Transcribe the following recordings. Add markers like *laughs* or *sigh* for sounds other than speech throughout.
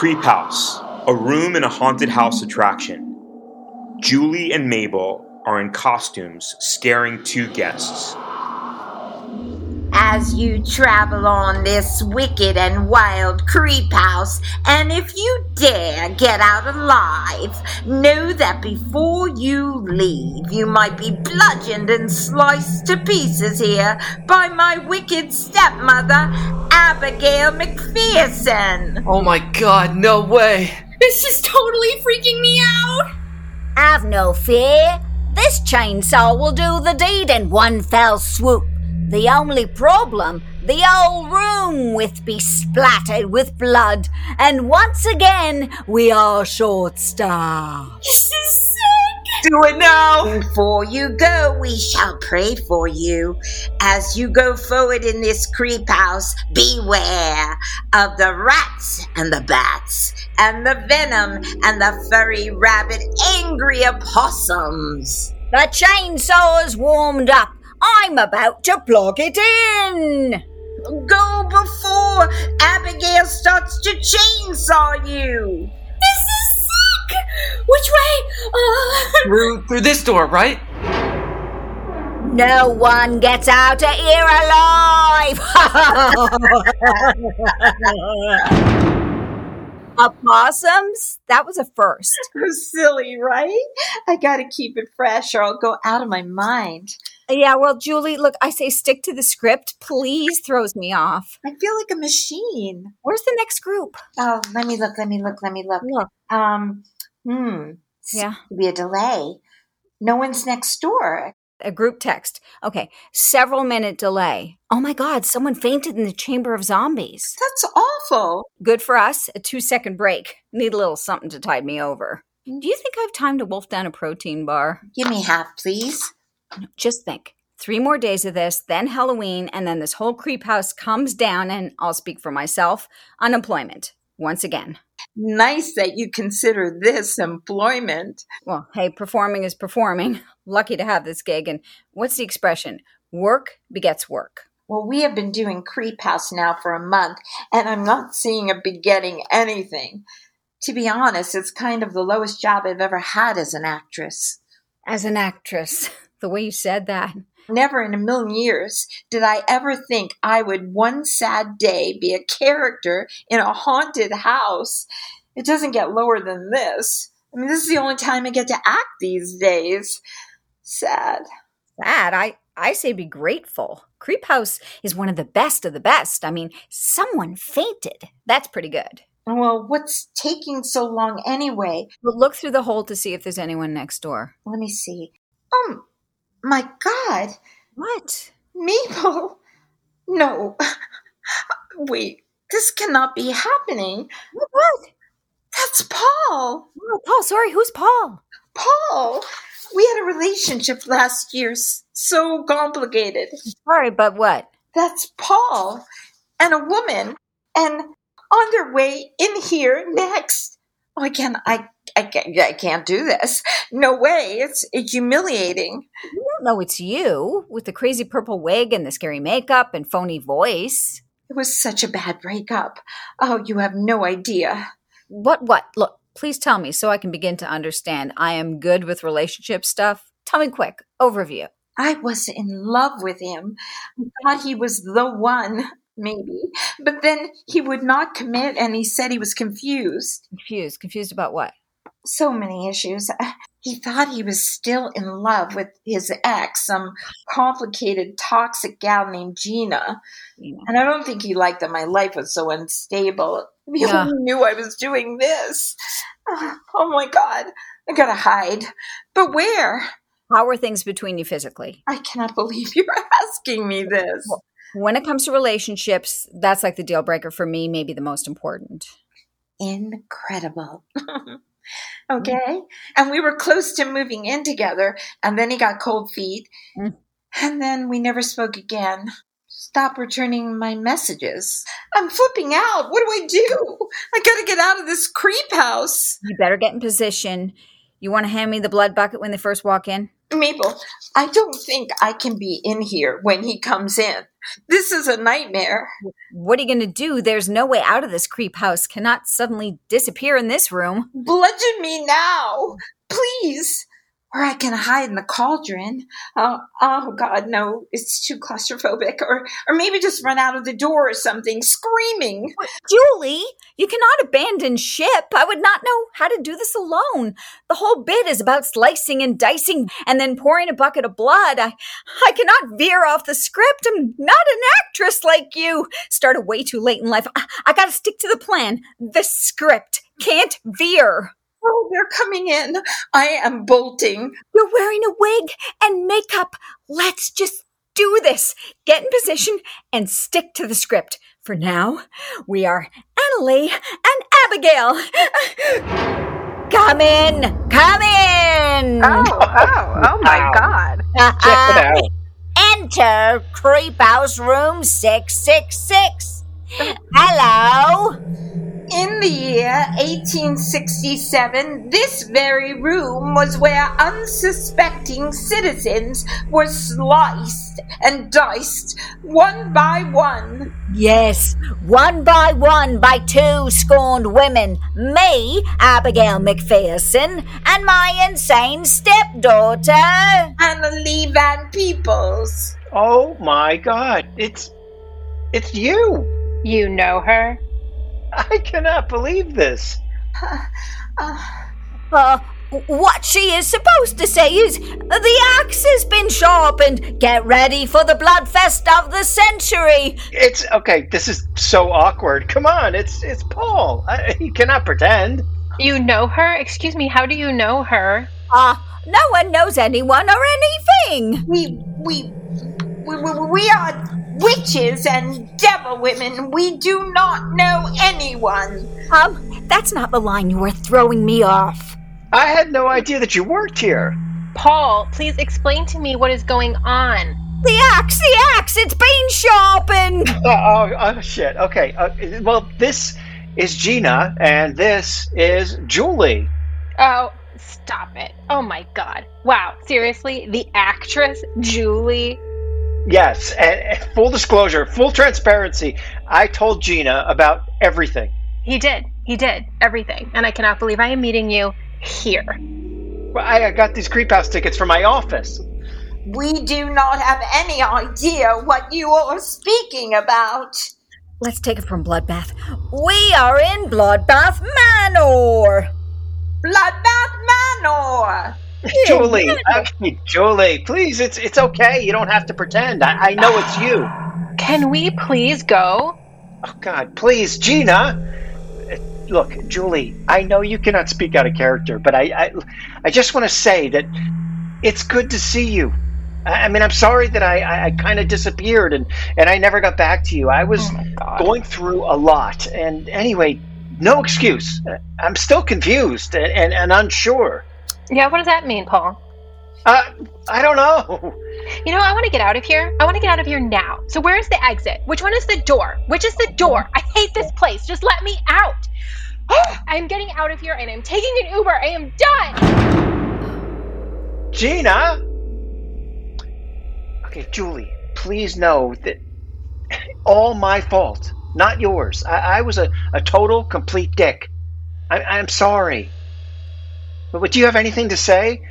Creep House, a room in a haunted house attraction. Julie and Mabel are in costumes, scaring two guests. As you travel on this wicked and wild creep house. And if you dare get out alive, know that before you leave, you might be bludgeoned and sliced to pieces here by my wicked stepmother, Abigail McPherson. Oh my god, no way! This is totally freaking me out. Have no fear. This chainsaw will do the deed in one fell swoop. The only problem, the whole room with be splattered with blood, and once again we are short-staffed. This is sick. Do it now! Before you go, we shall pray for you. As you go forward in this creep house, beware of the rats and the bats, and the venom and the furry rabbit angry opossums. The chainsaw's warmed up. I'm about to plug it in. Go before Abigail starts to chainsaw you. This is sick. Which way? Uh, *laughs* Through, through this door, right? No one gets out of here alive. *laughs* Opossums? That was a first. *laughs* Silly, right? I gotta keep it fresh or I'll go out of my mind. Yeah, well, Julie, look, I say stick to the script. Please throws me off. I feel like a machine. Where's the next group? Oh, let me look, let me look, let me look. Look. Um, hmm. Yeah. Be a delay. No one's next door. A group text. Okay, several minute delay. Oh my God, someone fainted in the chamber of zombies. That's awful. Good for us. A two second break. Need a little something to tide me over. Do you think I have time to wolf down a protein bar? Give me half, please. Just think. Three more days of this, then Halloween, and then this whole creep house comes down, and I'll speak for myself unemployment. Once again. Nice that you consider this employment. Well, hey, performing is performing. Lucky to have this gig. And what's the expression? Work begets work. Well, we have been doing Creep House now for a month, and I'm not seeing a begetting anything. To be honest, it's kind of the lowest job I've ever had as an actress. As an actress, *laughs* the way you said that. Never in a million years did I ever think I would one sad day be a character in a haunted house. It doesn't get lower than this. I mean, this is the only time I get to act these days. Sad. Sad. I, I say be grateful. Creep House is one of the best of the best. I mean, someone fainted. That's pretty good. Well, what's taking so long anyway? But look through the hole to see if there's anyone next door. Let me see. Oh, my God. What? Mabel. No. Wait, this cannot be happening. What? That's Paul. Oh, Paul, sorry, who's Paul? Paul. We had a relationship last year, so complicated. Sorry, but what? That's Paul and a woman, and on their way in here next. Oh, I can't. I. I can't, I can't do this. No way. It's, it's humiliating. Don't know it's you with the crazy purple wig and the scary makeup and phony voice. It was such a bad breakup. Oh, you have no idea. What, what? Look, please tell me so I can begin to understand. I am good with relationship stuff. Tell me quick. Overview. I was in love with him. I thought he was the one, maybe. But then he would not commit and he said he was confused. Confused. Confused about what? So many issues. He thought he was still in love with his ex, some complicated, toxic gal named Gina. Know. And I don't think he liked that my life was so unstable. *laughs* He Yeah. only knew I was doing this. *sighs* Oh my God. I gotta hide. But where? How are things between you physically? I cannot believe *laughs* you're asking me this. When it comes to relationships, that's like the deal breaker for me, maybe the most important. incredible. *laughs* okay. And we were close to moving in together, and then he got cold feet, Mm. and then we never spoke again. Stop returning my messages. I'm flipping out. What do I do? I gotta get out of this creep house. You better get in position. You want to hand me the blood bucket when they first walk in? Mabel, I don't think I can be in here when he comes in. This is a nightmare. What are you going to do? There's no way out of this creep house. Cannot suddenly disappear in this room. Bludgeon me now, please. Or I can hide in the cauldron. Oh, oh God, no, it's too claustrophobic. Or, or maybe just run out of the door or something, screaming. Julie, you cannot abandon ship. I would not know how to do this alone. The whole bit is about slicing and dicing and then pouring a bucket of blood. I, I cannot veer off the script. I'm not an actress like you. Started way too late in life. I, I gotta stick to the plan. The script can't veer. Oh, they're coming in. I am bolting. You're wearing a wig and makeup. Let's just do this. Get in position and stick to the script. For now, we are Annalie and Abigail. *laughs* Come in. Come in. Oh, oh, oh my Wow. god. Uh-uh. Check it out. Enter Creep House Room 666. Year 1867, this very room was where unsuspecting citizens were sliced and diced one by one. Yes, one by one by two scorned women. Me, Abigail McPherson, and my insane stepdaughter. Annalie Van Peebles. Oh my god. It's it's you. You know her? I cannot believe this. Uh, what she is supposed to say is the axe has been sharpened. Get ready for the bloodfest of the century. It's okay. This is so awkward. Come on, it's it's Paul. I, he cannot pretend. You know her? Excuse me, how do you know her? Ah, no one knows anyone or anything. We, we, we, we, we are witches and devil women. We do not know anyone. Um, that's not the line you are throwing me off. I had no idea that you worked here. Paul, please explain to me what is going on. The axe, the axe, it's been sharpened. Oh, oh, oh shit. Okay. Uh, well, this is Gina, and this is Julie. Oh, stop it. Oh my god. Wow, seriously? The actress, Julie? Yes, and, and full disclosure, full transparency. I told Gina about everything. He did. He did. Everything. And I cannot believe I am meeting you here. I I got these creep house tickets from my office. We do not have any idea what you are speaking about. Let's take it from Bloodbath. We are in Bloodbath Manor. Bloodbath Manor. Julie, Julie, please, it's it's okay. You don't have to pretend. I, I know it's you. Can we please go? Oh God, please, Gina. Uh, Look, Julie, I know you cannot speak out of character, but I I, I just want to say that it's good to see you. I, I mean, I'm sorry that I I, I kind of disappeared and and I never got back to you. I was Oh going through a lot, and anyway, no excuse. Uh, I'm still confused and, and, and unsure. Yeah, what does that mean, Paul? Uh, I don't know. You know, I want to get out of here. I want to get out of here now. So where's the exit? Which one is the door? Which is the door? I hate this place. Just let me out. *gasps* I'm getting out of here and I'm taking an Uber. I am done. Gina? Okay, Julie, please know that *laughs* all my fault, not yours. I, I was a, a total, complete dick. I, I'm sorry. But, do you have anything to say?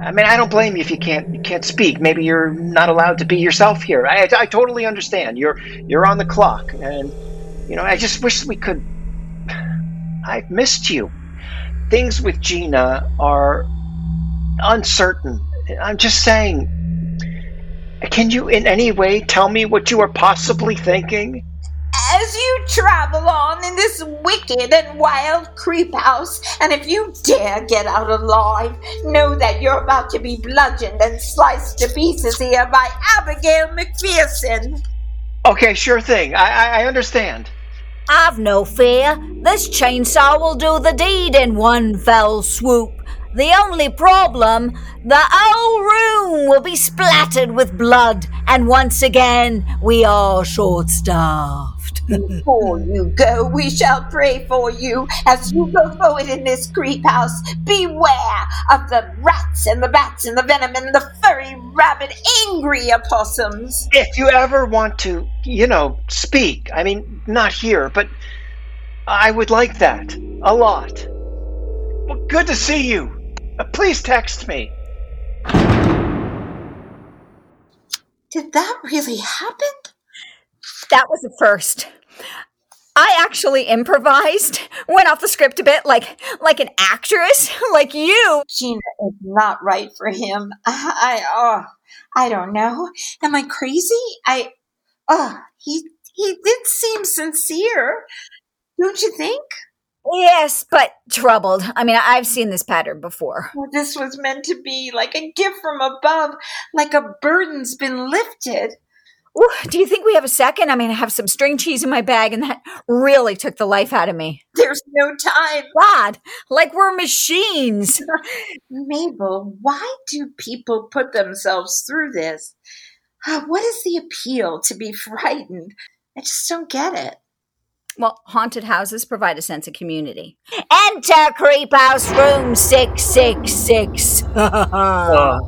I mean, I don't blame you if you can't you can't speak. Maybe you're not allowed to be yourself here. I, I totally understand. You're you're on the clock, and you know I just wish we could. *sighs* I've missed you. Things with Gina are uncertain. I'm just saying. Can you in any way tell me what you are possibly thinking? As you travel on in this wicked and wild creep house, and if you dare get out alive, know that you're about to be bludgeoned and sliced to pieces here by Abigail McPherson. Okay, sure thing. I I, I understand. I've no fear. This chainsaw will do the deed in one fell swoop. The only problem, the whole room will be splattered with blood, and once again we are short staffed. Before you go, we shall pray for you as you go forward in this creep house. Beware of the rats and the bats and the venom and the furry rabid angry opossums. If you ever want to, you know, speak, I mean, not here, but I would like that. A lot. Well, good to see you. Uh, please text me. Did that really happen? That was the first. I actually improvised, went off the script a bit like like an actress, *laughs* like you. Gina is not right for him. *laughs* I, oh, I don't know. Am I crazy? I, oh, he he did seem sincere, don't you think? Yes, but troubled. I mean, I've seen this pattern before. Well, this was meant to be like a gift from above, like a burden's been lifted. Ooh, do you think we have a second? I mean, I have some string cheese in my bag, and that really took the life out of me. There's no time. God, like we're machines. *laughs* Mabel, why do people put themselves through this? Ah, What is the appeal to be *laughs* frightened? I just don't get it. Well, haunted houses provide a sense of community. Enter Creep House Room 666. *laughs* Uh,